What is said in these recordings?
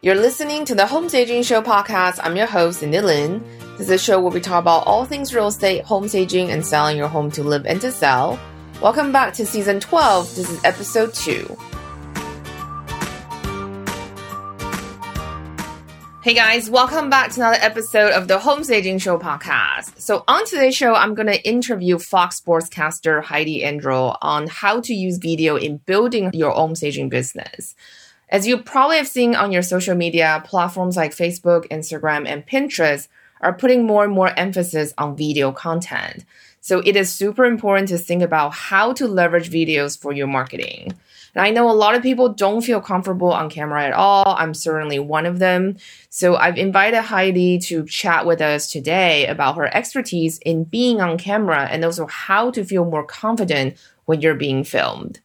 You're listening to the Home Staging Show podcast. I'm your host, Cindy Lin. This is a show where we talk about all things real estate, home staging, and selling your home to live and to sell. Welcome back to season 12. This is episode 2. Hey guys, welcome back to another episode of the Home Staging Show podcast. So on today's show, I'm going to interview Fox Sportscaster Heidi Androl on how to use video in building your home staging business. As you probably have seen on your social media, platforms like Facebook, Instagram, and Pinterest are putting more and more emphasis on video content. So it is super important to think about how to leverage videos for your marketing. And I know a lot of people don't feel comfortable on camera at all. I'm certainly one of them. So I've invited Heidi to chat with us today about her expertise in being on camera and also how to feel more confident when you're being filmed.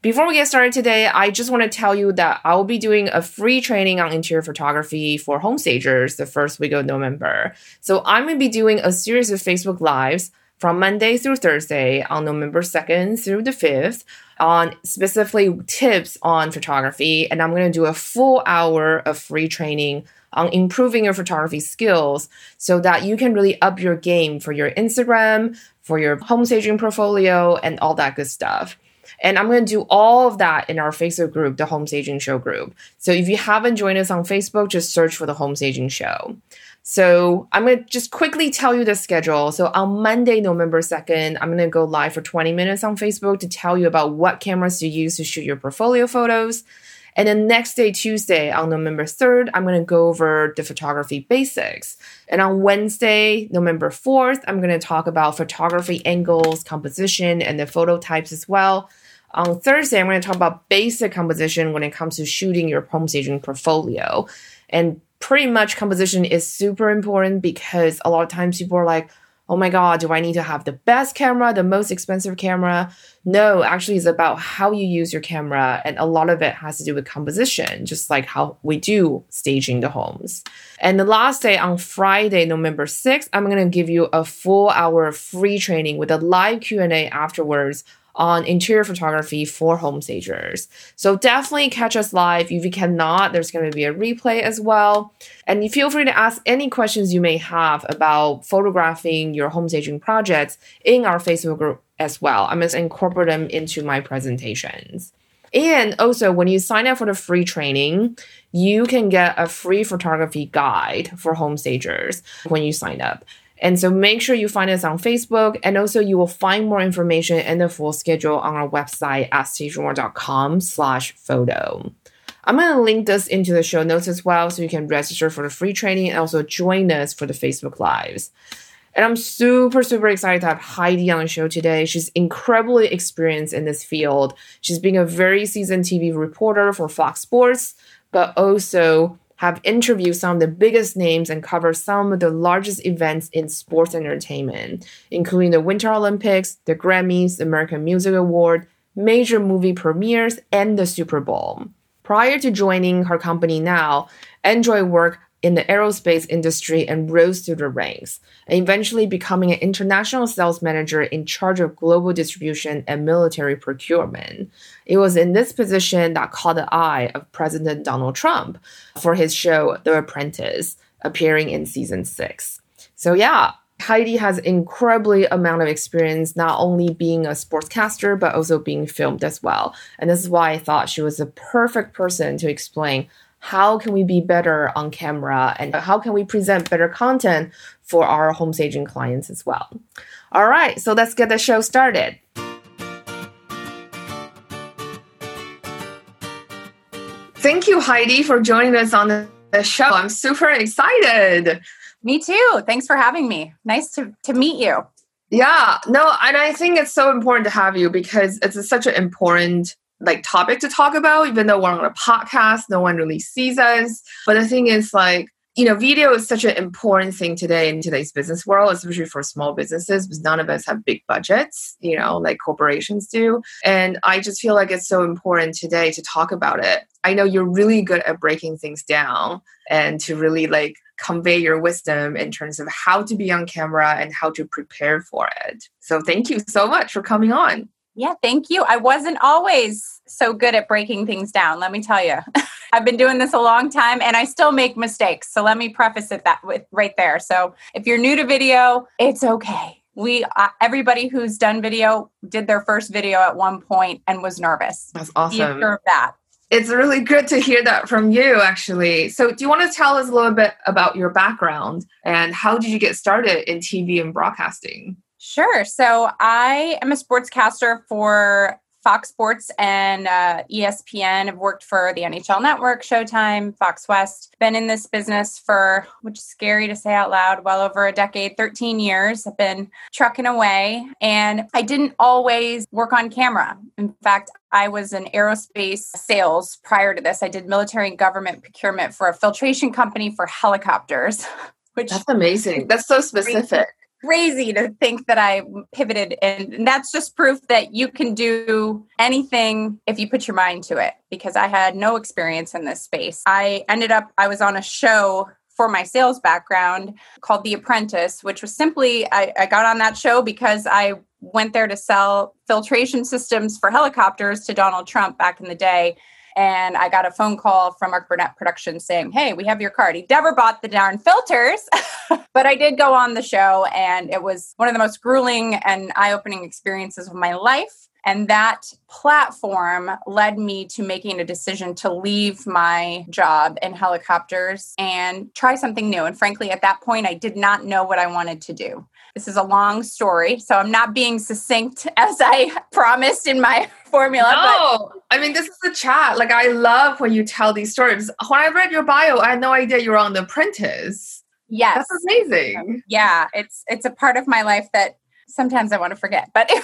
Before we get started today, I just want to tell you that I will be doing a free training on interior photography for home stagers the first week of November. So I'm going to be doing a series of Facebook Lives from Monday through Thursday on November 2nd through the 5th on specifically tips on photography. And I'm going to do a full hour of free training on improving your photography skills so that you can really up your game for your Instagram, for your home staging portfolio, and all that good stuff. And I'm going to do all of that in our Facebook group, the Home Staging Show group. So if you haven't joined us on Facebook, just search for the Home Staging Show. So I'm going to just quickly tell you the schedule. So on Monday, November 2nd, I'm going to go live for 20 minutes on Facebook to tell you about what cameras to use to shoot your portfolio photos. And then next day, Tuesday, on November 3rd, I'm going to go over the photography basics. And on Wednesday, November 4th, I'm going to talk about photography angles, composition, and the photo types as well. On Thursday, I'm going to talk about basic composition when it comes to shooting your home staging portfolio. And pretty much composition is super important because a lot of times people are like, oh my God, do I need to have the best camera, the most expensive camera? No, actually, it's about how you use your camera. And a lot of it has to do with composition, just like how we do staging the homes. And the last day on Friday, November 6th, I'm going to give you a full hour free training with a live Q&A afterwards on interior photography for home stagers. So definitely catch us live. If you cannot, there's going to be a replay as well. And you feel free to ask any questions you may have about photographing your home staging projects in our Facebook group as well. I'm going to incorporate them into my presentations. And also, when you sign up for the free training, you can get a free photography guide for home stagers when you sign up. And so make sure you find us on Facebook and also you will find more information and the full schedule on our website at stageroomcom slash photo. I'm going to link this into the show notes as well so you can register for the free training and also join us for the Facebook Lives. And I'm super, super excited to have Heidi on the show today. She's incredibly experienced in this field. She's been a very seasoned TV reporter for Fox Sports, but also have interviewed some of the biggest names and covered some of the largest events in sports entertainment, including the Winter Olympics, the Grammys, the American Music Award, major movie premieres, and the Super Bowl. Prior to joining her company now, Androl worked in the aerospace industry and rose through the ranks, eventually becoming an international sales manager in charge of global distribution and military procurement. It was in this position that caught the eye of President Donald Trump for his show The Apprentice, appearing in season six. So yeah, Heidi has incredibly amount of experience not only being a sportscaster but also being filmed as well. And this is why I thought she was the perfect person to explain how can we be better on camera and how can we present better content for our home staging clients as well. All right, so let's get the show started. Thank you, Heidi, for joining us on the show. I'm super excited. Me too. Thanks for having me. Nice to, to meet you. Yeah, no, and I think it's so important to have you because it's such an important like topic to talk about, even though we're on a podcast, no one really sees us. But the thing is, like, you know, video is such an important thing today in today's business world, especially for small businesses, because none of us have big budgets, you know, like corporations do. And I just feel like it's so important today to talk about it. I know you're really good at breaking things down and to really like convey your wisdom in terms of how to be on camera and how to prepare for it. So thank you so much for coming on. Yeah, thank you. I wasn't always so good at breaking things down, let me tell you. I've been doing this a long time and I still make mistakes. So let me preface it that with right there. So if you're new to video, it's okay. We uh, everybody who's done video did their first video at one point and was nervous. That's awesome. Sure that. It's really good to hear that from you, actually. So, do you want to tell us a little bit about your background and how did you get started in TV and broadcasting? Sure. So, I am a sportscaster for Fox Sports and uh, ESPN. I've worked for the NHL Network, Showtime, Fox West. Been in this business for, which is scary to say out loud, well over a decade, 13 years. I've been trucking away and I didn't always work on camera. In fact, I was in aerospace sales prior to this. I did military and government procurement for a filtration company for helicopters. Which That's amazing. That's so specific crazy to think that I pivoted. And that's just proof that you can do anything if you put your mind to it, because I had no experience in this space. I ended up, I was on a show for my sales background called The Apprentice, which was simply, I, I got on that show because I went there to sell filtration systems for helicopters to Donald Trump back in the day and I got a phone call from Mark Burnett Productions saying, Hey, we have your card. He never bought the darn filters, but I did go on the show, and it was one of the most grueling and eye opening experiences of my life. And that platform led me to making a decision to leave my job in helicopters and try something new. And frankly, at that point, I did not know what I wanted to do. This is a long story, so I'm not being succinct as I promised in my formula. No, but- I mean, this is a chat. Like, I love when you tell these stories. When I read your bio, I had no idea you were on The Apprentice. Yes. That's amazing. Yeah, it's it's a part of my life that sometimes I want to forget. But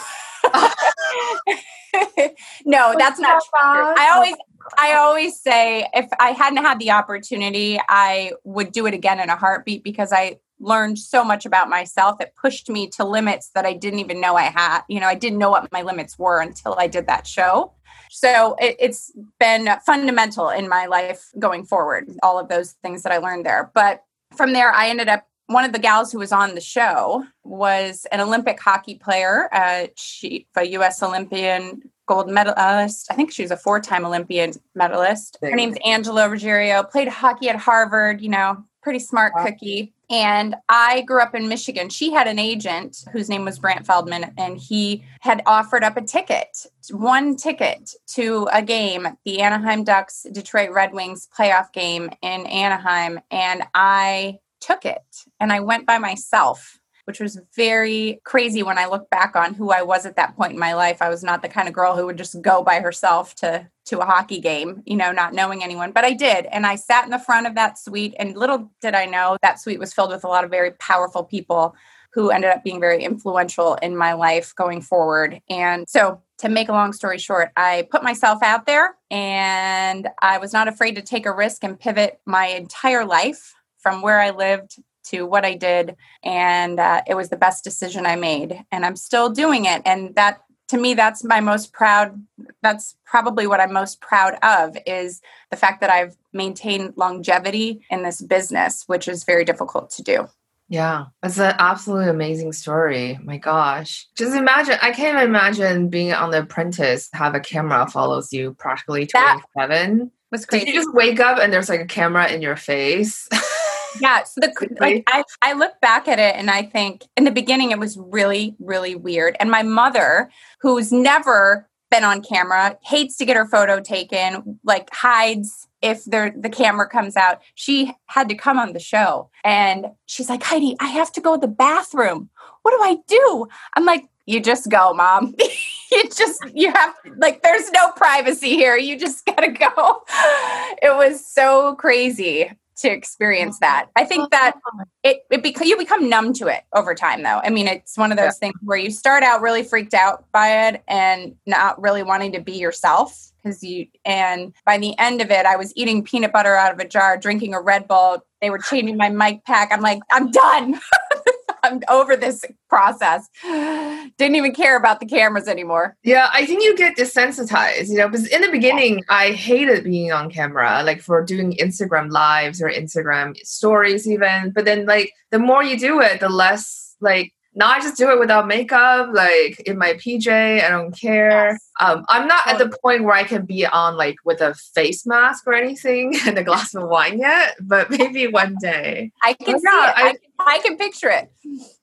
no, that's not true. I always I always say if I hadn't had the opportunity, I would do it again in a heartbeat because I learned so much about myself. It pushed me to limits that I didn't even know I had. You know, I didn't know what my limits were until I did that show. So it, it's been fundamental in my life going forward, all of those things that I learned there. But from there, I ended up one of the gals who was on the show was an Olympic hockey player. Uh, she, a U.S. Olympian gold medalist. I think she was a four-time Olympian medalist. Her name's Angela Ruggiero. Played hockey at Harvard. You know, pretty smart wow. cookie. And I grew up in Michigan. She had an agent whose name was Brant Feldman, and he had offered up a ticket, one ticket to a game, the Anaheim Ducks Detroit Red Wings playoff game in Anaheim. And I took it and I went by myself which was very crazy when I look back on who I was at that point in my life. I was not the kind of girl who would just go by herself to to a hockey game, you know, not knowing anyone, but I did. And I sat in the front of that suite and little did I know that suite was filled with a lot of very powerful people who ended up being very influential in my life going forward. And so to make a long story short, I put myself out there and I was not afraid to take a risk and pivot my entire life from where I lived to what I did. And uh, it was the best decision I made. And I'm still doing it. And that, to me, that's my most proud, that's probably what I'm most proud of is the fact that I've maintained longevity in this business, which is very difficult to do. Yeah, it's an absolutely amazing story. My gosh. Just imagine, I can't imagine being on The Apprentice, have a camera follows you practically 27. That was crazy. Did you just wake up and there's like a camera in your face? yeah so the like I, I look back at it and i think in the beginning it was really really weird. And my mother who's never been on camera hates to get her photo taken like hides if the camera comes out. She had to come on the show. And she's like heidi i have to go to the bathroom. What do i do? I'm like you just go mom. You just you have like there's no privacy here. You just gotta go. It was so crazy to experience that. Oh, I think that oh, oh. it it beca- you become numb to it over time though. I mean, it's one of those yeah. things where you start out really freaked out by it and not really wanting to be yourself because you and by the end of it I was eating peanut butter out of a jar, drinking a Red Bull. They were changing my mic pack. I'm like, I'm done. I'm over this process. Didn't even care about the cameras anymore. Yeah, I think you get desensitized, you know, because in the beginning, I hated being on camera, like for doing Instagram lives or Instagram stories, even. But then, like, the more you do it, the less, like, now I just do it without makeup, like in my PJ. I don't care. Yes. Um, I'm not at the point where I can be on like with a face mask or anything and a glass of wine yet, but maybe one day. I can but see it. I, I, can, I can picture it.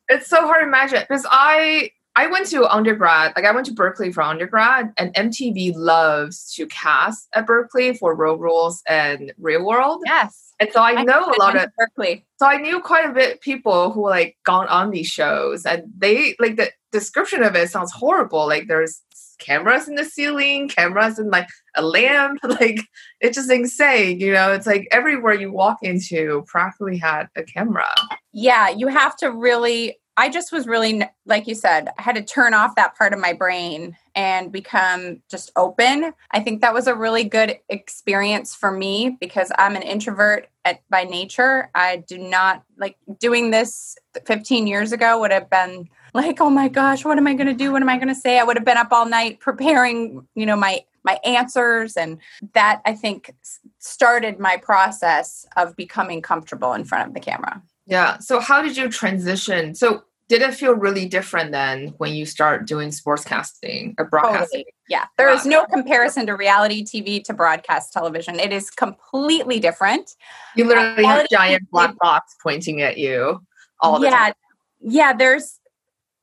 It's so hard to imagine because I I went to undergrad, like I went to Berkeley for undergrad, and MTV loves to cast at Berkeley for Road Rules and Real World. Yes. And so I, I know a lot of Berkeley. So I knew quite a bit people who like gone on these shows and they like the description of it sounds horrible. Like there's cameras in the ceiling, cameras in like a lamp, like it's just insane. You know, it's like everywhere you walk into practically had a camera. Yeah, you have to really I just was really, like you said, I had to turn off that part of my brain and become just open. I think that was a really good experience for me because I'm an introvert at, by nature. I do not like doing this 15 years ago would have been like, oh my gosh, what am I going to do? What am I going to say? I would have been up all night preparing, you know, my my answers and that I think started my process of becoming comfortable in front of the camera. Yeah. So how did you transition? So did it feel really different then when you start doing sportscasting or broadcasting? Totally. Yeah. there is no comparison to reality TV to broadcast television. It is completely different. You literally have giant black box pointing at you all the yeah, time. Yeah. There's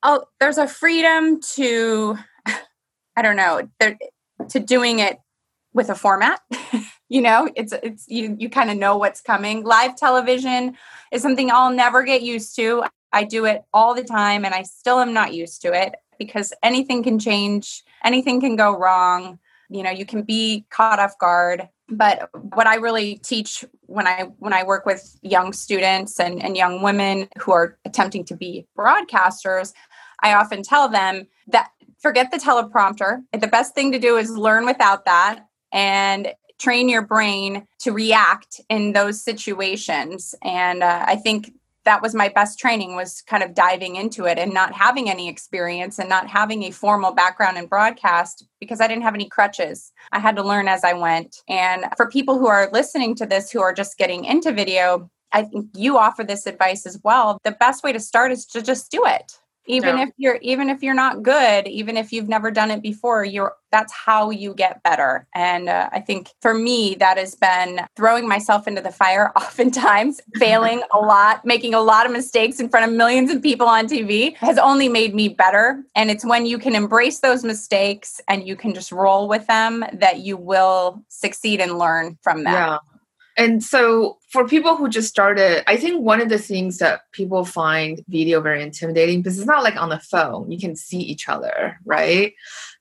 oh there's a freedom to I don't know, there, to doing it with a format. you know, it's it's you you kind of know what's coming. Live television is something I'll never get used to. I do it all the time and I still am not used to it because anything can change, anything can go wrong. You know, you can be caught off guard. But what I really teach when I when I work with young students and, and young women who are attempting to be broadcasters, I often tell them that forget the teleprompter. The best thing to do is learn without that and train your brain to react in those situations. And uh, I think that was my best training was kind of diving into it and not having any experience and not having a formal background in broadcast because I didn't have any crutches. I had to learn as I went. And for people who are listening to this who are just getting into video, I think you offer this advice as well. The best way to start is to just do it even if you're even if you're not good even if you've never done it before you're that's how you get better. And uh, i think for me that has been throwing myself into the fire oftentimes failing a lot making a lot of mistakes in front of millions of people on tv has only made me better. And it's when you can embrace those mistakes and you can just roll with them that you will succeed and learn from them. Yeah and so for people who just started, I think one of the things that people find video very intimidating because it's not like on the phone, you can see each other, right?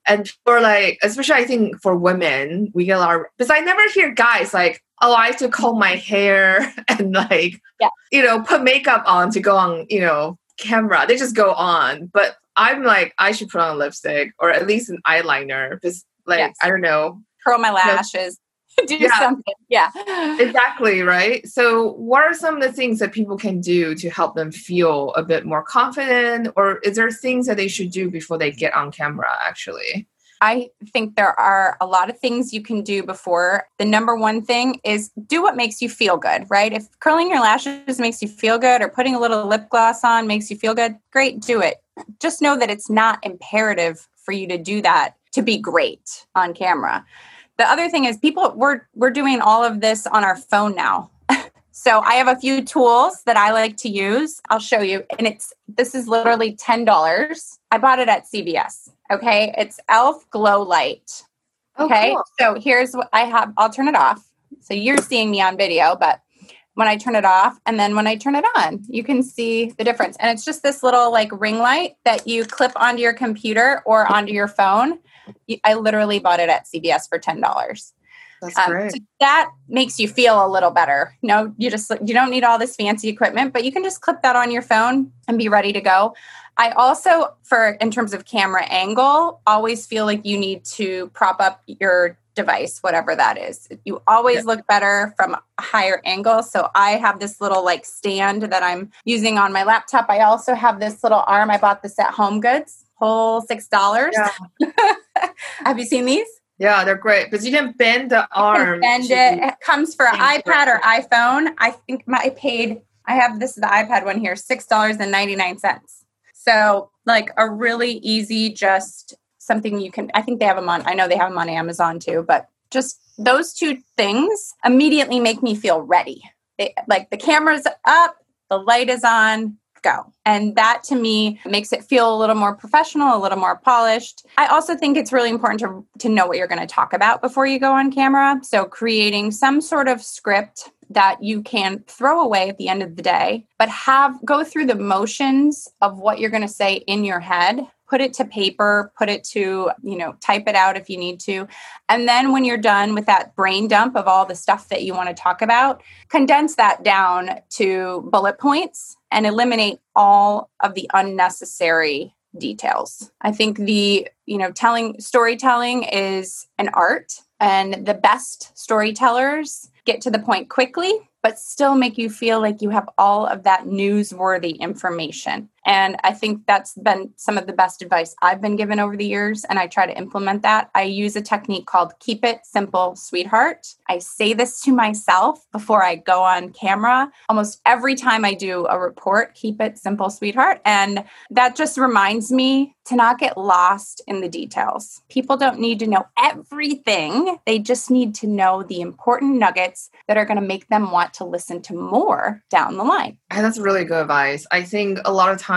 And for like, especially I think for women, we get a lot because I never hear guys like, oh, I have to comb my hair and like, yeah. you know, put makeup on to go on, you know, camera. They just go on. But I'm like, I should put on lipstick or at least an eyeliner because, like, yes. I don't know, curl my lashes. do yeah. something. Yeah. Exactly, right? So, what are some of the things that people can do to help them feel a bit more confident? Or is there things that they should do before they get on camera, actually? I think there are a lot of things you can do before. The number one thing is do what makes you feel good, right? If curling your lashes makes you feel good or putting a little lip gloss on makes you feel good, great, do it. Just know that it's not imperative for you to do that to be great on camera. The other thing is people we're we're doing all of this on our phone now. so I have a few tools that I like to use. I'll show you and it's this is literally $10. I bought it at CVS. Okay? It's Elf Glow Light. Oh, okay? Oh, cool. So here's what I have. I'll turn it off. So you're seeing me on video, but when I turn it off and then when I turn it on, you can see the difference. And it's just this little like ring light that you clip onto your computer or onto your phone. I literally bought it at CVS for ten dollars. That's um, great. So that makes you feel a little better. no, you just you don't need all this fancy equipment, but you can just clip that on your phone and be ready to go. I also, for in terms of camera angle, always feel like you need to prop up your device, whatever that is. You always yeah. look better from a higher angle. So I have this little like stand that I'm using on my laptop. I also have this little arm. I bought this at Home Goods whole six dollars. Yeah. Have you seen these? Yeah, they're great. But you can bend the arm. Bend it. It comes for iPad or iPhone. I think my I paid. I have this is the iPad one here, six dollars and ninety nine cents. So, like a really easy, just something you can, I think they have them on, I know they have them on Amazon too, but just those two things immediately make me feel ready. It, like the camera's up, the light is on, go. And that to me makes it feel a little more professional, a little more polished. I also think it's really important to, to know what you're going to talk about before you go on camera. So creating some sort of script that you can throw away at the end of the day, but have go through the motions of what you're going to say in your head put it to paper, put it to, you know, type it out if you need to. And then when you're done with that brain dump of all the stuff that you want to talk about, condense that down to bullet points and eliminate all of the unnecessary details. I think the, you know, telling storytelling is an art and the best storytellers get to the point quickly but still make you feel like you have all of that newsworthy information. And I think that's been some of the best advice I've been given over the years. And I try to implement that. I use a technique called Keep It Simple, Sweetheart. I say this to myself before I go on camera almost every time I do a report Keep It Simple, Sweetheart. And that just reminds me to not get lost in the details. People don't need to know everything, they just need to know the important nuggets that are going to make them want to listen to more down the line. And that's really good advice. I think a lot of times,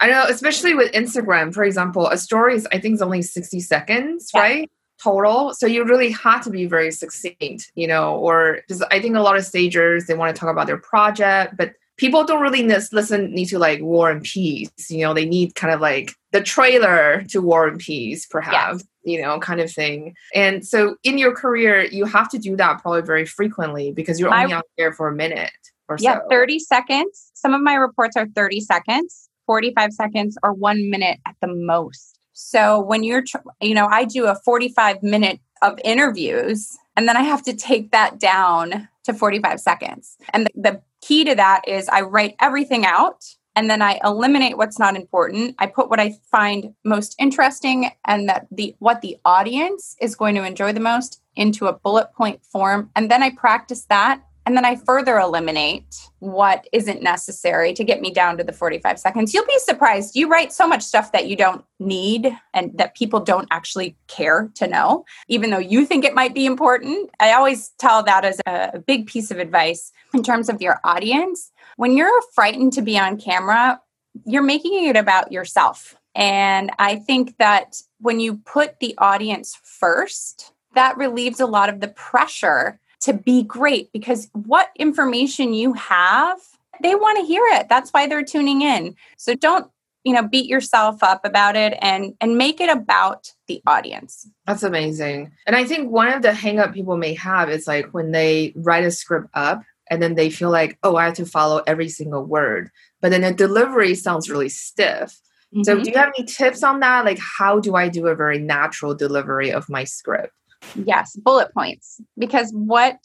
I know, especially with Instagram, for example, a story is, I think, is only 60 seconds, yeah. right? Total. So you really have to be very succinct, you know, or because I think a lot of stagers, they want to talk about their project, but people don't really listen need to like war and peace you know they need kind of like the trailer to war and peace perhaps you know kind of thing and so in your career you have to do that probably very frequently because you're only out there for a minute or yeah, so. 30 seconds. Some of my reports are 30 seconds 45 seconds or one minute at the most. So when you're tr- you know i do a 45 minute of interviews and then i have to take that down to 45 seconds. And the, the key to that is I write everything out and then I eliminate what's not important. I put what I find most interesting and that the what the audience is going to enjoy the most into a bullet point form and then I practice that and then I further eliminate what isn't necessary to get me down to the 45 seconds. You'll be surprised. You write so much stuff that you don't need and that people don't actually care to know, even though you think it might be important. I always tell that as a big piece of advice in terms of your audience. When you're frightened to be on camera, you're making it about yourself. And I think that when you put the audience first, that relieves a lot of the pressure to be great because what information you have, they want to hear it. That's why they're tuning in. So don't you know beat yourself up about it and and make it about the audience that's amazing and i think one of the hang up people may have is like when they write a script up and then they feel like oh i have to follow every single word but then the delivery sounds really stiff mm-hmm. so do you have any tips on that like how do i do a very natural delivery of my script Yes, bullet points. Because what,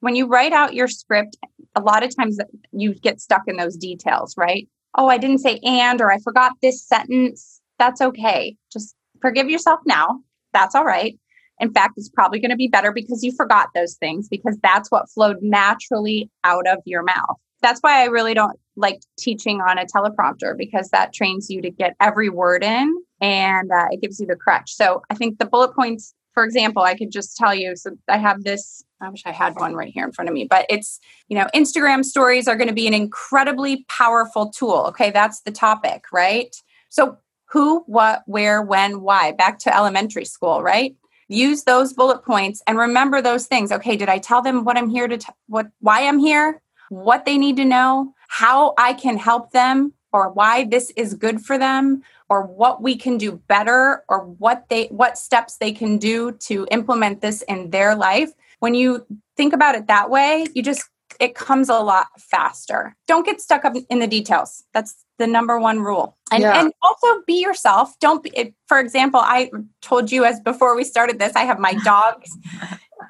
when you write out your script, a lot of times you get stuck in those details, right? Oh, I didn't say and, or I forgot this sentence. That's okay. Just forgive yourself now. That's all right. In fact, it's probably going to be better because you forgot those things because that's what flowed naturally out of your mouth. That's why I really don't like teaching on a teleprompter because that trains you to get every word in and uh, it gives you the crutch. So I think the bullet points for example, I could just tell you. So I have this. I wish I had one right here in front of me, but it's, you know, Instagram stories are going to be an incredibly powerful tool. Okay. That's the topic, right? So who, what, where, when, why, back to elementary school, right? Use those bullet points and remember those things. Okay. Did I tell them what I'm here to, t- what, why I'm here, what they need to know, how I can help them, or why this is good for them or what we can do better or what they what steps they can do to implement this in their life. When you think about it that way you just it comes a lot faster don't get stuck up in the details that's the number one rule and, yeah. and also be yourself don't be it, for example i told you as before we started this i have my dogs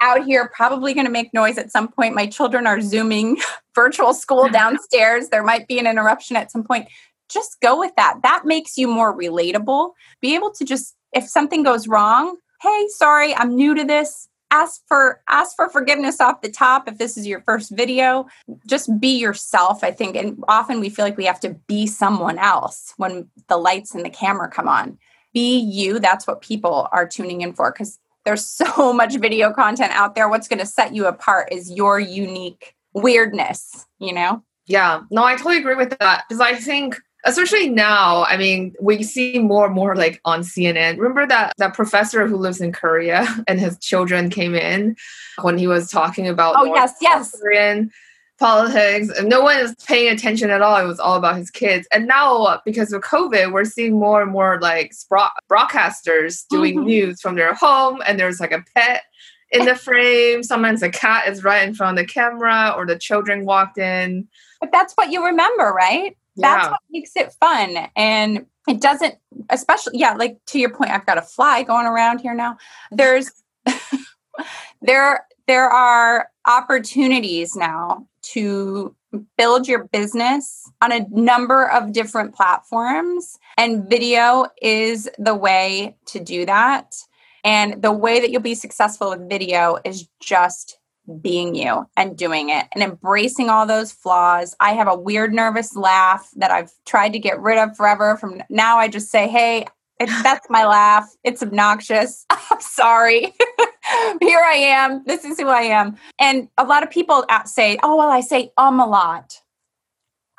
out here probably going to make noise at some point my children are zooming virtual school downstairs there might be an interruption at some point just go with that. That makes you more relatable. Be able to just, if something goes wrong, hey, sorry, I'm new to this. Ask for ask for forgiveness off the top if this is your first video. Just be yourself i think and often we feel like we have to be someone else when the lights and the camera come on. Be you that's what people are tuning in for because there's so much video content out there. What's going to set you apart is your unique weirdness you know? Yeah. No i totally agree with that because i think especially now i mean we see more and more like on cnn remember that that professor who lives in korea and his children came in when he was talking about oh yes yes. Korean politics and no one is paying attention at all. It was all about his kids. And now because of covid we're seeing more and more like broadcasters doing mm-hmm. news from their home and there's like a pet in the frame. Sometimes a cat is right in front of the camera or the children walked in. But that's what you remember right that's yeah. what makes it fun. And it doesn't, especially, yeah, like to your point, I've got a fly going around here now. There's, there, there are opportunities now to build your business on a number of different platforms and video is the way to do that and the way that you'll be successful with video is just being you and doing it and embracing all those flaws. I have a weird nervous laugh that I've tried to get rid of forever. From now, I just say, hey, that's my laugh. It's obnoxious. I'm sorry. Here I am. This is who I am. And a lot of people say, oh, well, I say um a lot.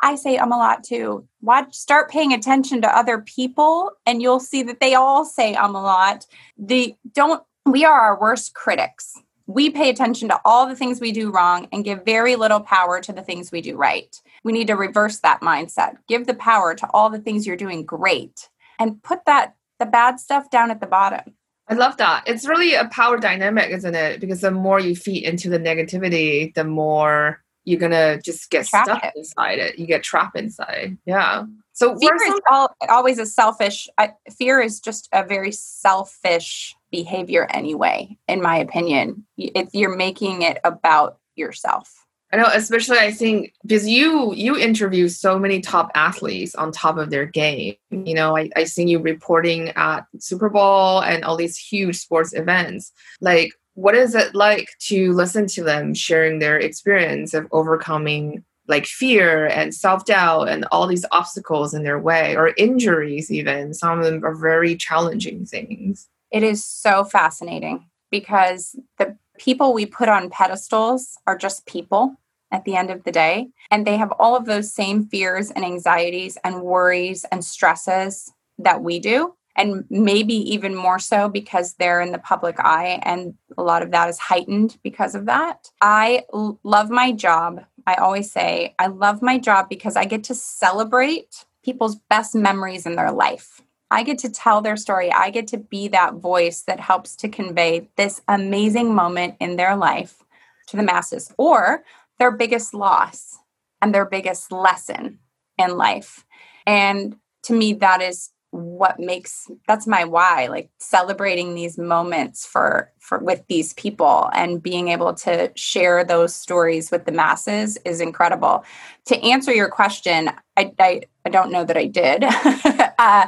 I say um a lot too. Watch, start paying attention to other people, and you'll see that they all say um a lot. The don't we are our worst critics we pay attention to all the things we do wrong and give very little power to the things we do right. We need to reverse that mindset. Give the power to all the things you're doing great and put that the bad stuff down at the bottom. I love that. It's really a power dynamic, isn't it? Because the more you feed into the negativity, the more you're gonna just get Trap stuck it. inside it. You get trapped inside. Yeah. So fear is all, always a selfish. I, fear is just a very selfish behavior anyway in my opinion. If you're making it about yourself. I know especially i think because you you interview so many top athletes on top of their game. You know i, I see you reporting at super bowl and all these huge sports events. Like what is it like to listen to them sharing their experience of overcoming like fear and self-doubt and all these obstacles in their way or injuries even? Some of them are very challenging things it is so fascinating because the people we put on pedestals are just people at the end of the day. And they have all of those same fears and anxieties and worries and stresses that we do. And maybe even more so because they're in the public eye, and a lot of that is heightened because of that. I l- love my job. I always say, I love my job because I get to celebrate people's best memories in their life. I get to tell their story. I get to be that voice that helps to convey this amazing moment in their life to the masses or their biggest loss and their biggest lesson in life. And to me, that is what makes that's my why like celebrating these moments for for with these people and being able to share those stories with the masses is incredible to answer your question i i, I don't know that i did uh,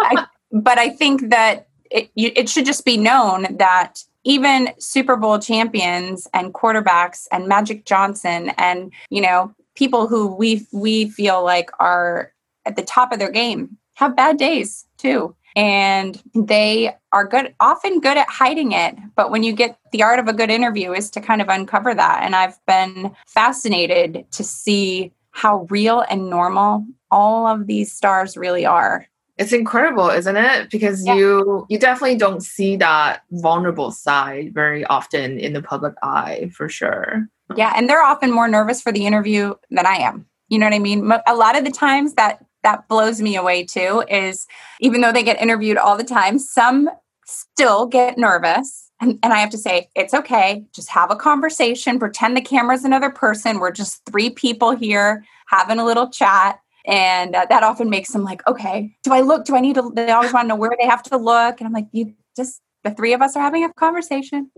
I, but i think that it, it should just be known that even super bowl champions and quarterbacks and magic johnson and you know people who we we feel like are at the top of their game have bad days too. And they are good, often good at hiding it. But when you get the art of a good interview is to kind of uncover that. And I've been fascinated to see how real and normal all of these stars really are it's incredible isn't it because yeah. you you definitely don't see that vulnerable side very often in the public eye for sure yeah and they're often more nervous for the interview than i am you know what i mean a lot of the times that that blows me away too is even though they get interviewed all the time, some still get nervous. And, and I have to say, it's okay. Just have a conversation, pretend the camera's another person. We're just three people here having a little chat. And uh, that often makes them like, okay, do I look? Do I need to? They always want to know where they have to look. And I'm like, you just, the three of us are having a conversation.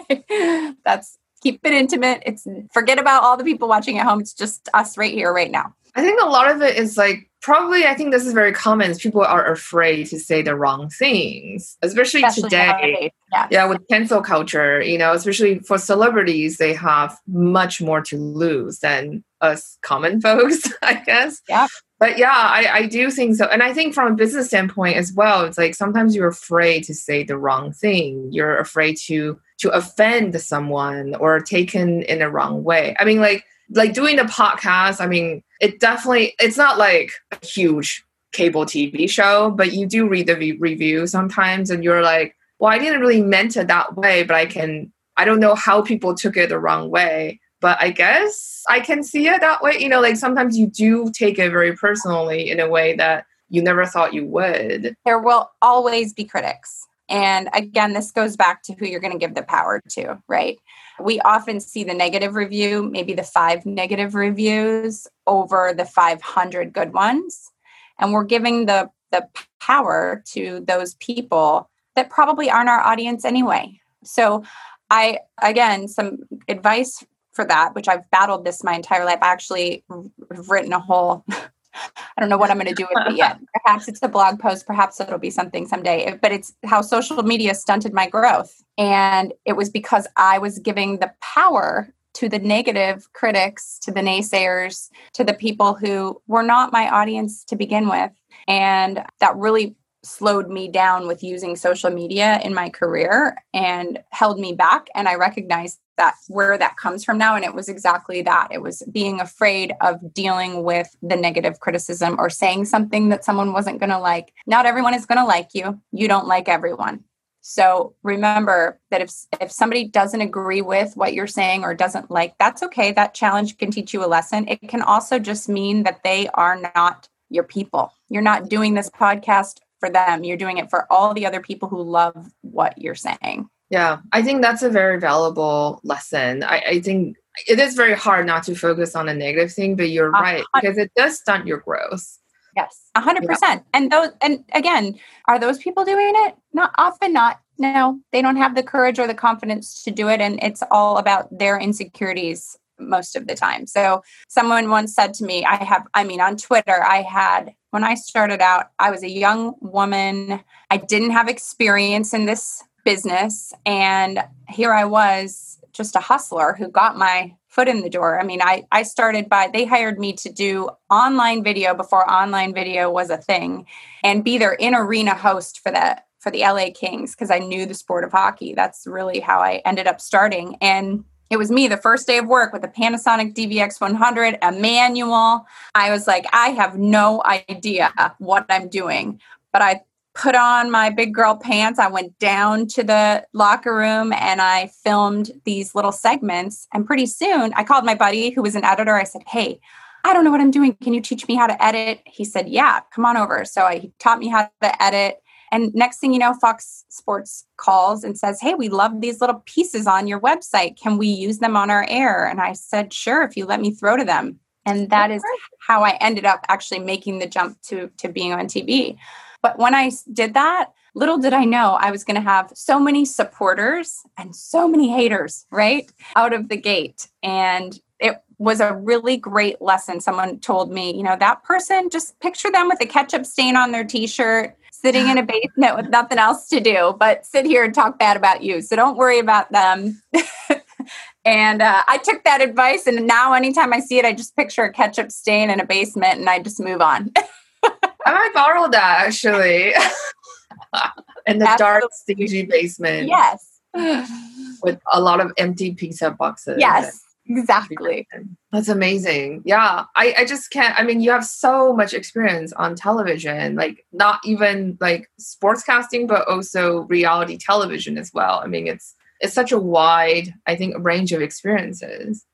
That's keep it intimate. It's forget about all the people watching at home. It's just us right here, right now. I think a lot of it is like probably I think this is very common is people are afraid to say the wrong things, especially, especially today. Yeah. yeah, with cancel culture, you know, especially for celebrities, they have much more to lose than us common folks, I guess. Yeah. But yeah, I, I do think so. And I think from a business standpoint as well, it's like sometimes you're afraid to say the wrong thing. You're afraid to to offend someone or taken in a wrong way. I mean, like like doing the podcast, I mean, it definitely it's not like a huge cable TV show, but you do read the re- review sometimes and you're like, well, I didn't really meant it that way, but I can I don't know how people took it the wrong way. But I guess I can see it that way. You know, like sometimes you do take it very personally in a way that you never thought you would. There will always be critics. And again, this goes back to who you're going to give the power to, right? We often see the negative review, maybe the five negative reviews over the 500 good ones. And we're giving the, the power to those people that probably aren't our audience anyway. So, I, again, some advice for that, which I've battled this my entire life. I actually have written a whole I don't know what I'm going to do with it yet. Perhaps it's a blog post, perhaps it'll be something someday. But it's how social media stunted my growth. And it was because I was giving the power to the negative critics, to the naysayers, to the people who were not my audience to begin with. And that really slowed me down with using social media in my career and held me back. And I recognized that where that comes from now. And it was exactly that. It was being afraid of dealing with the negative criticism or saying something that someone wasn't going to like. Not everyone is going to like you. You don't like everyone. So remember that if if somebody doesn't agree with what you're saying or doesn't like, that's okay. That challenge can teach you a lesson. It can also just mean that they are not your people. You're not doing this podcast for them. You're doing it for all the other people who love what you're saying. Yeah, I think that's a very valuable lesson. I, I think it is very hard not to focus on a negative thing, but you're right because it does stunt your growth. Yes, a hundred percent. And those, and again, are those people doing it? Not often, not. No, they don't have the courage or the confidence to do it, and it's all about their insecurities most of the time. So, someone once said to me, "I have, I mean, on Twitter, I had when I started out, I was a young woman. I didn't have experience in this business. And here I was, just a hustler who got my foot in the door. I mean, I, I started by, they hired me to do online video before online video was a thing and be their in arena host for that for the LA Kings because I knew the sport of hockey. That's really how I ended up starting. And it was me the first day of work with a Panasonic DVX 100, a manual. I was like, I have no idea what I'm doing. But I put on my big girl pants. I went down to the locker room and I filmed these little segments. And pretty soon I called my buddy who was an editor. I said, Hey, I don't know what I'm doing. Can you teach me how to edit? He said, Yeah, come on over. So I, he taught me how to edit. And next thing you know, Fox Sports calls and says, Hey, we love these little pieces on your website. Can we use them on our air? And I said, Sure, if you let me throw to them. And that is how I ended up actually making the jump to, to being on TV. But when I did that, little did I know I was going to have so many supporters and so many haters, right? Out of the gate. And it was a really great lesson. Someone told me, you know, that person, just picture them with a ketchup stain on their t shirt, sitting in a basement with nothing else to do but sit here and talk bad about you. So don't worry about them. and uh, I took that advice. And now, anytime I see it, I just picture a ketchup stain in a basement and I just move on. I might borrow that actually. in the Absolutely. dark, stingy basement. Yes. With a lot of empty pizza boxes. Yes. Exactly. That's amazing. Yeah. I, I just can't. I mean, you have so much experience on television, like not even like sportscasting, but also reality television as well. I mean, it's it's such a wide, I think, range of experiences.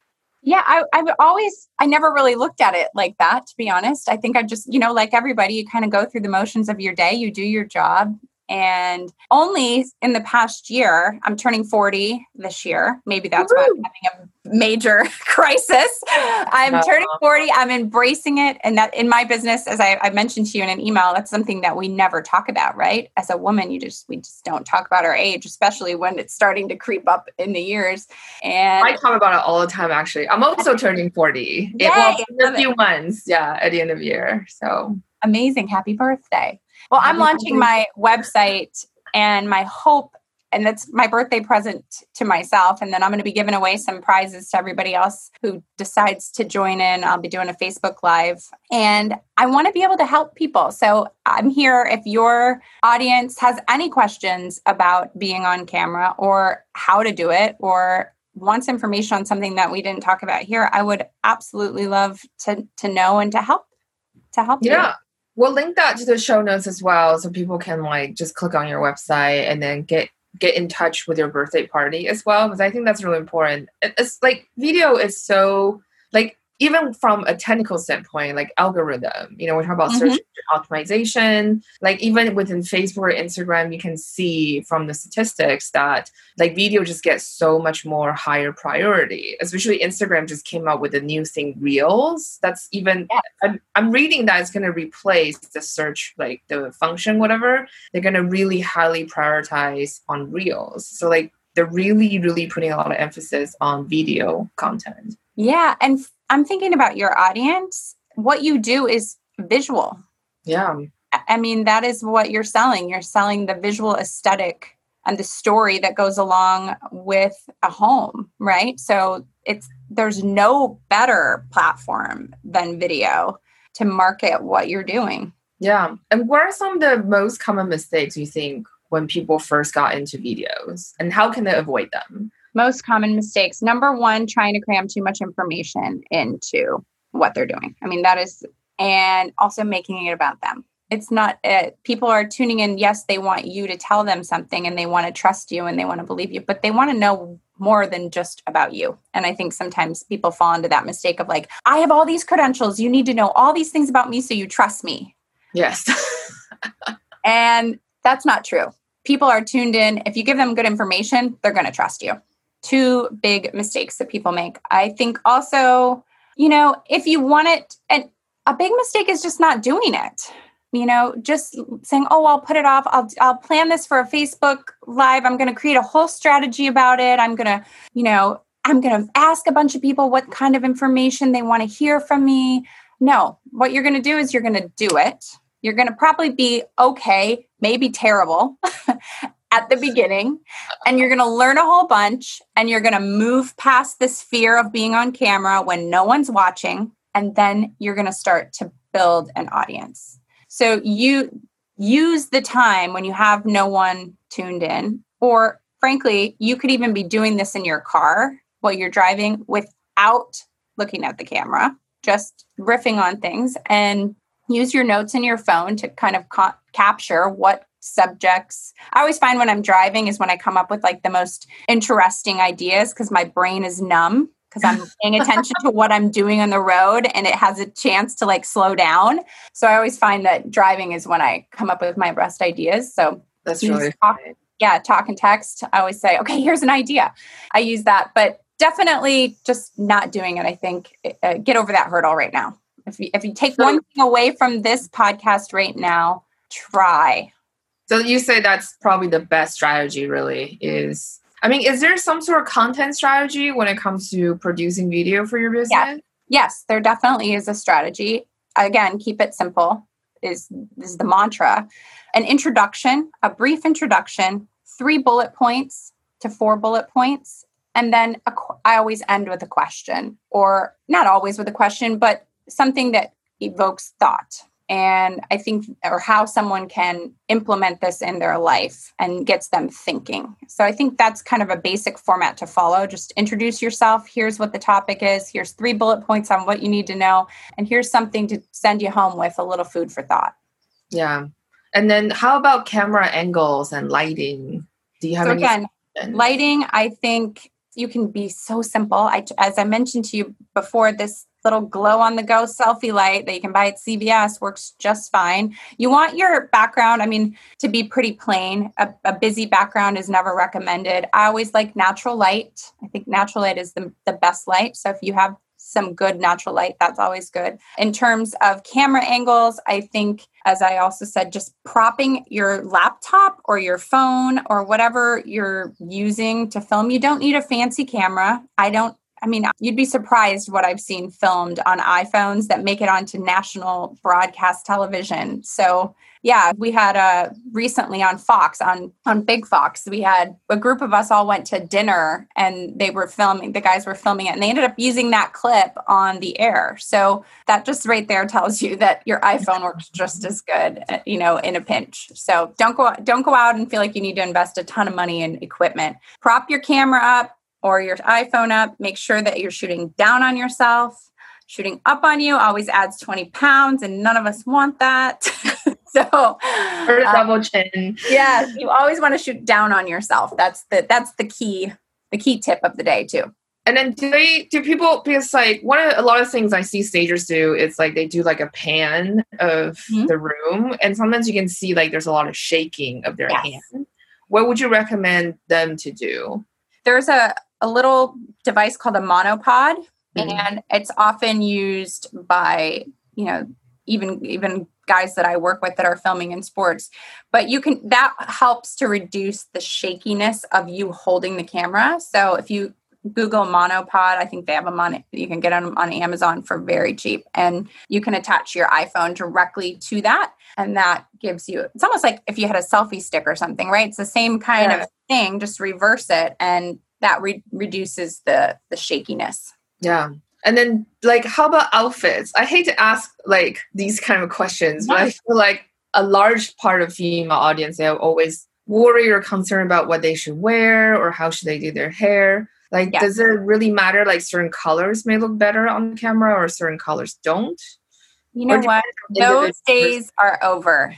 Yeah, I, I've always, I never really looked at it like that, to be honest. I think I just, you know, like everybody, you kind of go through the motions of your day, you do your job. And only in the past year, I'm turning 40 this year. Maybe that's Woo-hoo. why I'm having a major crisis. I'm uh, turning 40. I'm embracing it. And that in my business, as I, I, mentioned to you in an email, that's something that we never talk about, right? As a woman, you just we just don't talk about our age, especially when it's starting to creep up in the years. And I talk about it all the time actually. I'm also turning 40. Yay, it will in a few it. months. Yeah, at the end of the year. So amazing. Happy birthday. Well, I'm launching my website and my hope and that's my birthday present to myself and then i'm going to be giving away some prizes to everybody else who decides to join in i'll be doing a facebook live and i want to be able to help people so i'm here if your audience has any questions about being on camera or how to do it or wants information on something that we didn't talk about here i would absolutely love to to know and to help to help you. yeah you. We'll link that to the show notes as well so people can like just click on your website and then get get in touch with your birthday party as well because I think that's really important. It's like video is so like even from a technical standpoint, like algorithm, you know, we talk about mm-hmm. search optimization, like even within Facebook or Instagram, you can see from the statistics that like video just gets so much more higher priority. Especially Instagram just came out with a new thing, Reels. That's even yeah. I'm, I'm reading that it's going to replace the search, like the function, whatever. They're going to really highly prioritize on Reels. So like they're really, really putting a lot of emphasis on video content. Yeah, and I'm thinking about your audience. What you do is visual. Yeah. I mean, that is what you're selling. You're selling the visual aesthetic and the story that goes along with a home, right? So it's there's no better platform than video to market what you're doing. Yeah. And what are some of the most common mistakes you think when people first got into videos and how can they avoid them? Most common mistakes. Number one trying to cram too much information into what they're doing. I mean that is and also making it about them. It's not it people are tuning in. Yes they want you to tell them something and they want to trust you and they want to believe you but they want to know more than just about you. And i think sometimes people fall into that mistake of like i have all these credentials. You need to know all these things about me so you trust me. Yes. And that's not true. People are tuned in. If you give them good information they're going to trust you two big mistakes that people make. I think also, you know, if you want it, and a big mistake is just not doing it. You know, just saying, "Oh, I'll put it off. I'll I'll plan this for a Facebook live. I'm going to create a whole strategy about it. I'm going to, you know, I'm going to ask a bunch of people what kind of information they want to hear from me." No, what you're going to do is you're going to do it. You're going to probably be okay, maybe terrible, at the beginning and you're going to learn a whole bunch and you're going to move past this fear of being on camera when no one's watching and then you're going to start to build an audience. So you use the time when you have no one tuned in or frankly, you could even be doing this in your car while you're driving without looking at the camera, just riffing on things and use your notes in your phone to kind of ca- capture what subjects. I always find when I'm driving is when I come up with like the most interesting ideas because my brain is numb because I'm paying attention to what I'm doing on the road and it has a chance to like slow down. So I always find that driving is when I come up with my best ideas. So that's really talk, yeah, talk and text. I always say, okay, here's an idea. I use that, but definitely just not doing it. I think uh, get over that hurdle right now. If you, if you take one thing away from this podcast right now, try so you say that's probably the best strategy, really, is I mean, is there some sort of content strategy when it comes to producing video for your business? Yeah. Yes, there definitely is a strategy. Again, keep it simple is is the mantra. An introduction, a brief introduction, three bullet points to four bullet points, and then a, I always end with a question, or not always with a question, but something that evokes thought and i think or how someone can implement this in their life and gets them thinking. So i think that's kind of a basic format to follow. Just introduce yourself. Here's what the topic is. Here's three bullet points on what you need to know. And here's something to send you home with a little food for thought. Yeah. And then how about camera angles and lighting? Do you have so any again lighting i think you can be so simple. I, as i mentioned to you before this little glow on the go selfie light that you can buy at CVS works just fine. You want your background, I mean, to be pretty plain. A, a, busy background is never recommended. I always like natural light. I think natural light is the, the best light. So if you have some good natural light, that's always good. In terms of camera angles, I think, as I also said, just propping your laptop or your phone or whatever you're using to film. You don't need a fancy camera. I don't I mean, you'd be surprised what I've seen filmed on iPhones that make it onto national broadcast television. So, yeah, we had a uh, recently on Fox on on Big Fox. We had a group of us all went to dinner and they were filming. The guys were filming it, and they ended up using that clip on the air. So that just right there tells you that your iPhone works just as good, uh, you know, in a pinch. So don't go don't go out and feel like you need to invest a ton of money in equipment. Prop your camera up or your iPhone up. Make sure that you're shooting down on yourself. Shooting up on you always adds 20 pounds, and none of us want that. so or um, double chin. Yeah, you always want to shoot down on yourself. That's the that's the key, the key tip of the day too. And then do they do people because like one of a lot of things I see stagers do is like they do like a pan of mm-hmm. the room and sometimes you can see like there's a lot of shaking of their yes. hand. What would you recommend them to do? There's a a little device called a monopod, mm-hmm. and it's often used by you know even even guys that I work with that are filming in sports. But you can that helps to reduce the shakiness of you holding the camera. So if you Google monopod, I think they have them on you can get them on Amazon for very cheap and you can attach your iPhone directly to that and that gives you it's almost like if you had a selfie stick or something, right? It's the same kind yeah. of thing, just reverse it and that re- reduces the the shakiness. Yeah. And then like how about outfits? I hate to ask like these kind of questions, but I feel like a large part of female audience they always worry or concerned about what they should wear or how should they do their hair. Like yeah. does it really matter like certain colors may look better on camera or certain colors don't? You know what? Those days are over.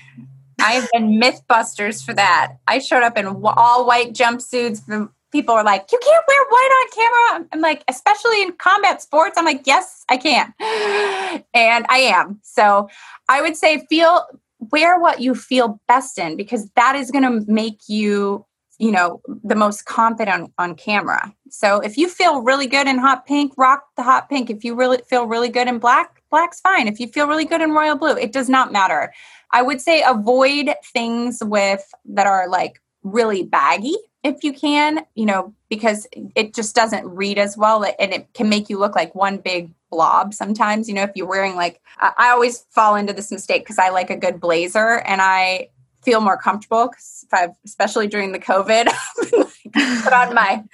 I have been mythbusters for that. I showed up in all white jumpsuits people are like, you can't wear white on camera. I'm like, especially in combat sports. I'm like, yes, I can. And I am. So I would say feel wear what you feel best in because that is going to make you, you know, the most confident on camera. So if you feel really good in hot pink, rock the hot pink. If you really feel really good in black, black's fine. If you feel really good in royal blue, it does not matter. I would say avoid things with that are like really baggy if you can, you know, because it just doesn't read as well and it can make you look like one big blob sometimes. You know, if you're wearing like, I always fall into this mistake because I like a good blazer and I feel more comfortable because if I've, especially during the COVID, put on my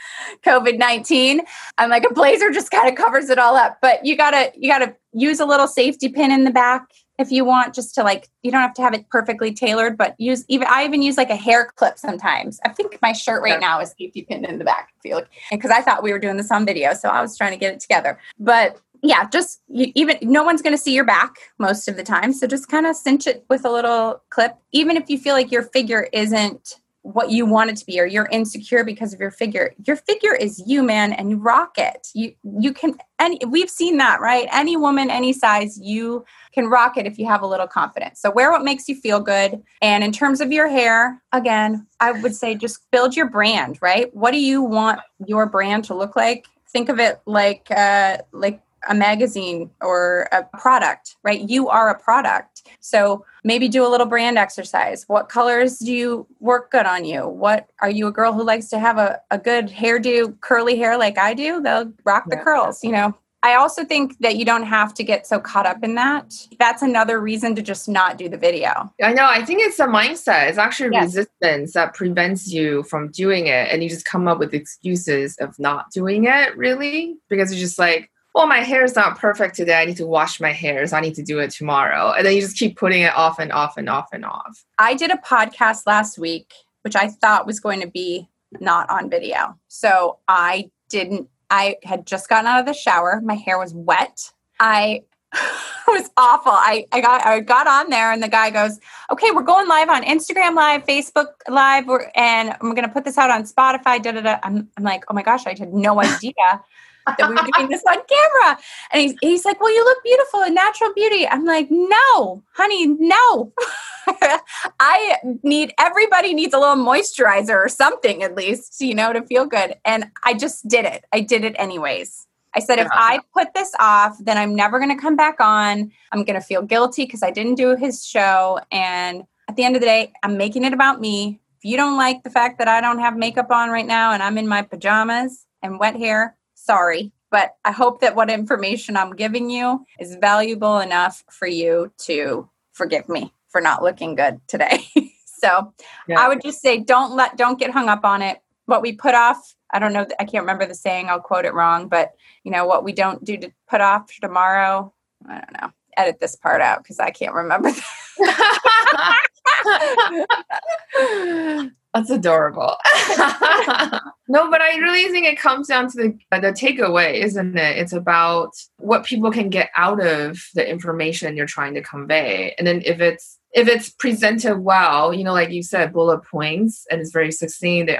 COVID 19, I'm like a blazer just kind of covers it all up. But you gotta, you gotta use a little safety pin in the back if you want just to like you don't have to have it perfectly tailored but use even i even use like a hair clip sometimes. I think my shirt right now is safety pinned in the back if you look because i thought we were doing this on video so i was trying to get it together. But yeah just you, even no one's going to see your back most of the time so just kind of cinch it with a little clip even if you feel like your figure isn't what you want it to be or you're insecure because of your figure. Your figure is you man and you rock it. You you can and we've seen that right? Any woman any size you can rock it if you have a little confidence. So wear what makes you feel good. And in terms of your hair again i would say just build your brand right? What do you want your brand to look like? Think of it like uh like a magazine or a product, right? You are a product. So maybe do a little brand exercise. What colors do you work good on you? What are you a girl who likes to have a, a good hairdo, curly hair like I do? They'll rock the yeah. curls, you know. I also think that you don't have to get so caught up in that. That's another reason to just not do the video. I know. I think it's a mindset. It's actually yes. resistance that prevents you from doing it. And you just come up with excuses of not doing it, really, because you're just like, well, my hair is not perfect today. I need to wash my hair, so I need to do it tomorrow. And then you just keep putting it off and off and off and off. I did a podcast last week, which I thought was going to be not on video. So I didn't, I had just gotten out of the shower. My hair was wet. I was awful. I, I got I got on there and the guy goes, "Okay, we're going live on Instagram Live, Facebook Live, and we're going to put this out on Spotify." Da da da. I'm, I'm like, "Oh my gosh, I had no idea." That we were doing this on camera. And he's, he's like, Well, you look beautiful in natural beauty. I'm like, No, honey, no. I need everybody needs a little moisturizer or something at least, you know, to feel good. And I just did it. I did it anyways. I said, if I put this off, then I'm never going to come back on. I'm going to feel guilty because I didn't do his show. And at the end of the day, I'm making it about me. If you don't like the fact that I don't have makeup on right now and I'm in my pajamas and wet hair, sorry. But I hope that what information I'm giving you is valuable enough for you to forgive me for not looking good today. so yeah. I would just say don't let don't get hung up on it. What we put off, I don't know, I can't remember the saying, I'll quote it wrong, but you know, what we don't do to put off tomorrow, I don't know. Edit this part out because I can't remember. That. That's adorable. no, but I really think it comes down to the uh, the takeaway, isn't it? It's about what people can get out of the information you're trying to convey. And then if it's if it's presented well, you know, like you said, bullet points and it's very succinct, they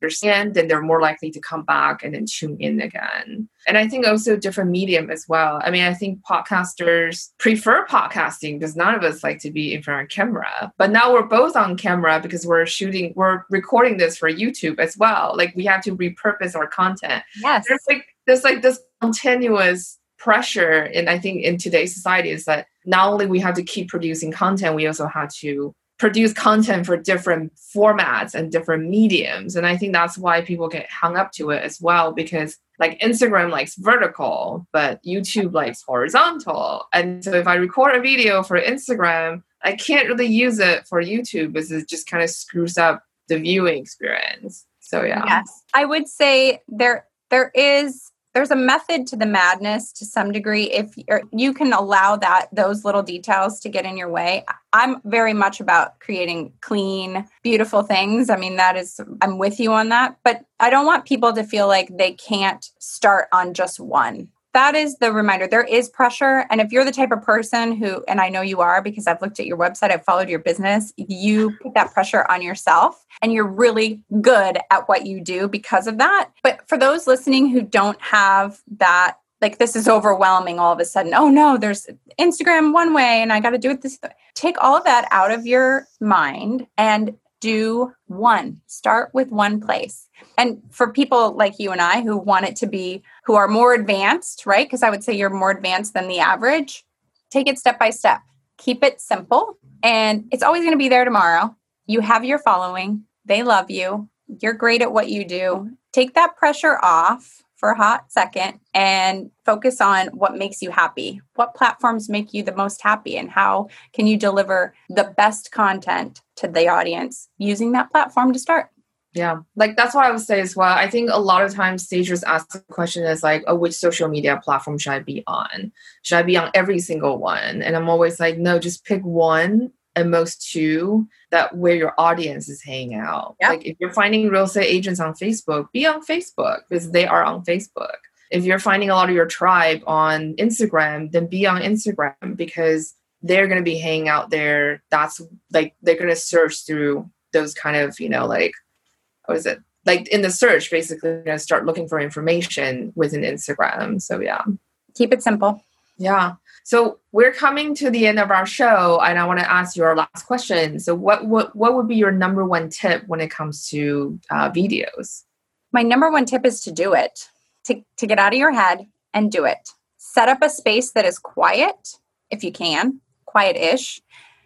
understand, then they're more likely to come back and then tune in again. And I think also different medium as well. I mean, I think podcasters prefer podcasting because none of us like to be in front of camera. But now we're both on camera because we're shooting, we're recording this for YouTube as well. Like we have to repurpose our content. Yes. There's like there's like this continuous pressure and I think in today's society is that not only we have to keep producing content, we also have to produce content for different formats and different mediums. And I think that's why people get hung up to it as well, because like Instagram likes vertical, but YouTube likes horizontal. And so if I record a video for Instagram, I can't really use it for YouTube because it just kind of screws up the viewing experience. So yeah. Yes. I would say there there is there's a method to the madness to some degree. If er, you can allow that those little details to get in your way. I'm very much about creating clean beautiful things. I mean that is i'm with you on that. But i don't want people to feel like they can't start on just one that is the reminder. There is pressure. And if you're the type of person who, and I know you are because I've looked at your website, I've followed your business, you put that pressure on yourself and you're really good at what you do because of that. But for those listening who don't have that, like this is overwhelming all of a sudden. Oh no, there's Instagram one way and I got to do it this. Take all of that out of your mind and do one. Start with one place. And for people like you and I who want it to be, who are more advanced, right? Because I would say you're more advanced than the average, take it step by step. Keep it simple. And it's always going to be there tomorrow. You have your following, they love you, you're great at what you do. Take that pressure off for a hot second and focus on what makes you happy. What platforms make you the most happy and how can you deliver the best content to the audience using that platform to start? Yeah, like that's what I would say as well. I think a lot of times stagers ask the question is like, oh, which social media platform should I be on? Should I be on every single one? And I'm always like, no, just pick one and most two that where your audience is hanging out. Yep. Like if you're finding real estate agents on Facebook, be on Facebook because they are on Facebook. If you're finding a lot of your tribe on Instagram, then be on Instagram because they're going to be hanging out there. That's like they're going to search through those kind of, you know, like, what is it? Like in the search, basically, going to start looking for information within Instagram. So, yeah. Keep it simple. Yeah. So we're coming to the end of our show, and I want to ask you our last question. So, what what what would be your number one tip when it comes to uh, videos? My number one tip is to do it. To to get out of your head and do it. Set up a space that is quiet, if you can, quiet-ish.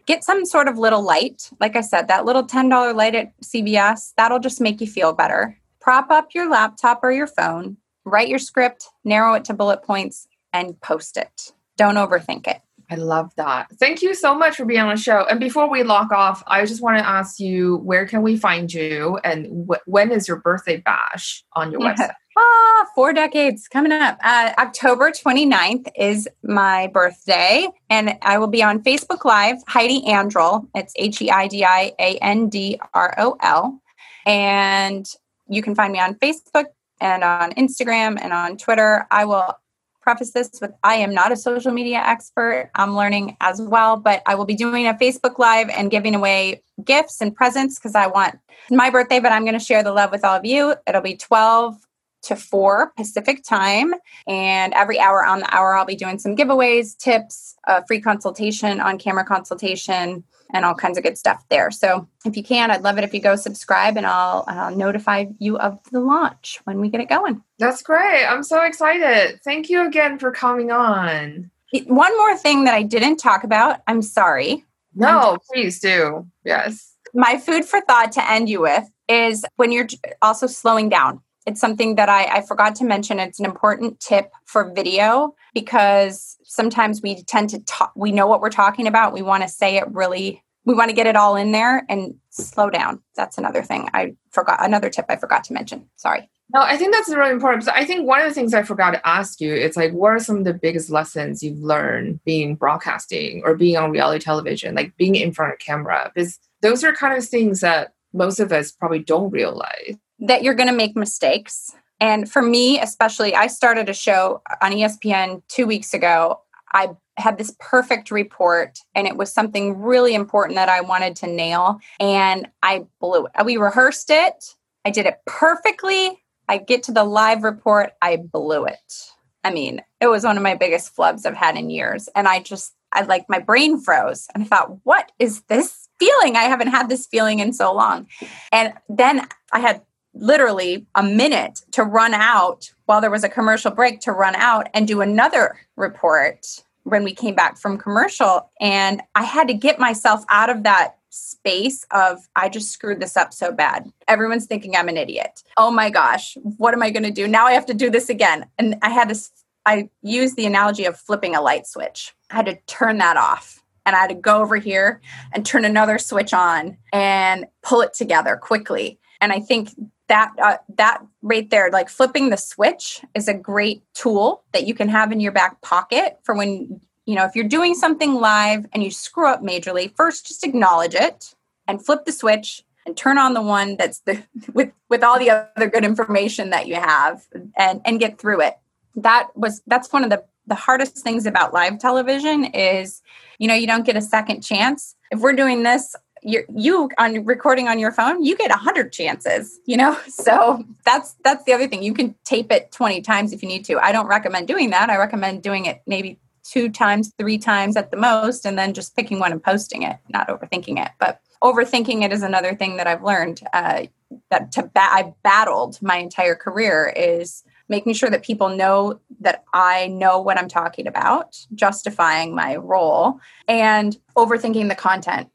Get some sort of little light. Like I said, that little ten dollar light at CVS that'll just make you feel better. Prop up your laptop or your phone. Write your script, narrow it to bullet points, and post it don't overthink it. I love that. Thank you so much for being on the show. And before we lock off, I just want to ask you where can we find you and wh- when is your birthday bash on your yeah. website? Ah, four decades coming up. Uh, October 29th is my birthday, and I will be on Facebook Live, Heidi Androl. It's H E I D I A N D R O L. And you can find me on Facebook and on Instagram and on Twitter. I will preface this with I am not a social media expert. I'm learning as well, but I will be doing a Facebook Live and giving away gifts and presents because I want my birthday, but I'm going to share the love with all of you. It'll be 12 to 4 Pacific time. And every hour on the hour, I'll be doing some giveaways, tips, a free consultation, on camera consultation, and all kinds of good stuff there. So if you can, I'd love it if you go subscribe and I'll uh, notify you of the launch when we get it going. That's great. I'm so excited. Thank you again for coming on. One more thing that I didn't talk about. I'm sorry. No, please do. Yes. My food for thought to end you with is when you're also slowing down. It's something that I, I forgot to mention. It's an important tip for video because sometimes we tend to talk, we know what we're talking about. We want to say it really, we want to get it all in there and slow down. That's another thing I forgot, another tip I forgot to mention. Sorry. No, I think that's really important. I think one of the things I forgot to ask you it's like, what are some of the biggest lessons you've learned being broadcasting or being on reality television, like being in front of camera? Because those are kind of things that most of us probably don't realize. That you're going to make mistakes. And for me, especially, I started a show on ESPN two weeks ago. I had this perfect report and it was something really important that I wanted to nail. And I blew it. We rehearsed it. I did it perfectly. I get to the live report, I blew it. I mean, it was one of my biggest flubs I've had in years. And I just, I like my brain froze and I thought, what is this feeling? I haven't had this feeling in so long. And then I had literally a minute to run out while there was a commercial break to run out and do another report when we came back from commercial. And I had to get myself out of that space of I just screwed this up so bad. Everyone's thinking I'm an idiot. Oh my gosh, what am I going to do? Now I have to do this again. And I had to I used the analogy of flipping a light switch. I had to turn that off and I had to go over here and turn another switch on and pull it together quickly. And I think that uh, that right there like flipping the switch is a great tool that you can have in your back pocket for when you know, if you're doing something live and you screw up majorly, first just acknowledge it and flip the switch and turn on the one that's the with with all the other good information that you have and and get through it. That was that's one of the the hardest things about live television is you know you don't get a second chance. If we're doing this you you on recording on your phone you get a hundred chances you know so that's that's the other thing you can tape it 20 times if you need to i don't recommend doing that i recommend doing it maybe two times, three times at the most, and then just picking one and posting it, not overthinking it. But overthinking it is another thing that I've learned uh, that to ba- I battled my entire career is making sure that people know that I know what I'm talking about, justifying my role, and overthinking the content.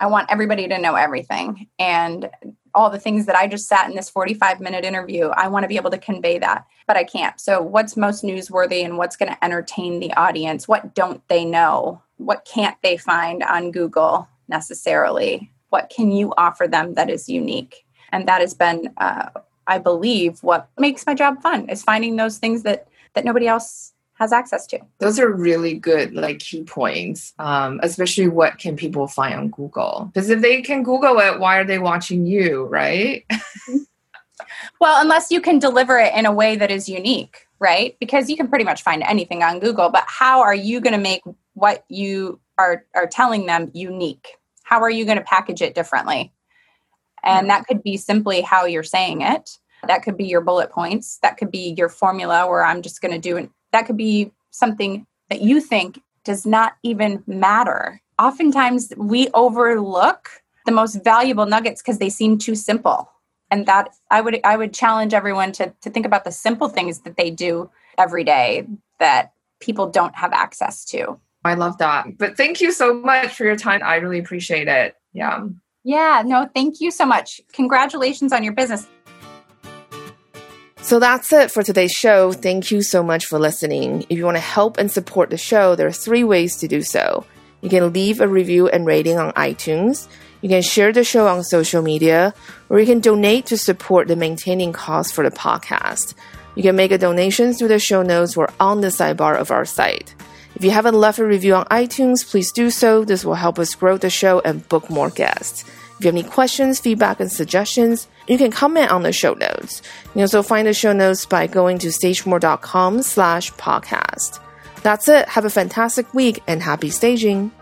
I want everybody to know everything. And all the things that I just sat in this 45 minute interview. I want to be able to convey that, but I can't. So, what's most newsworthy and what's going to entertain the audience? What don't they know? What can't they find on Google necessarily? What can you offer them that is unique? And that has been, uh, I believe, what makes my job fun is finding those things that that nobody else has access to. Those are really good like key points, um, especially what can people find on Google? Because if they can Google it, why are they watching you, right? well, unless you can deliver it in a way that is unique, right? Because you can pretty much find anything on Google, but how are you going to make what you are are telling them unique? How are you going to package it differently? And that could be simply how you're saying it. That could be your bullet points. That could be your formula where I'm just going to do an that could be something that you think does not even matter. Oftentimes, we overlook the most valuable nuggets because they seem too simple. And that I would I would challenge everyone to to think about the simple things that they do every day that people don't have access to. I love that. But thank you so much for your time. I really appreciate it. Yeah. Yeah, no, thank you so much. Congratulations on your business. So that's it for today's show. Thank you so much for listening. If you want to help and support the show, there are three ways to do so. You can leave a review and rating on iTunes. You can share the show on social media, or you can donate to support the maintaining costs for the podcast. You can make a donation through the show notes or on the sidebar of our site. If you haven't left a review on iTunes, please do so. This will help us grow the show and book more guests. If you have any questions, feedback, and suggestions, you can comment on the show notes. You can also find the show notes by going to stagemore.com slash podcast. That's it. Have a fantastic week and happy staging.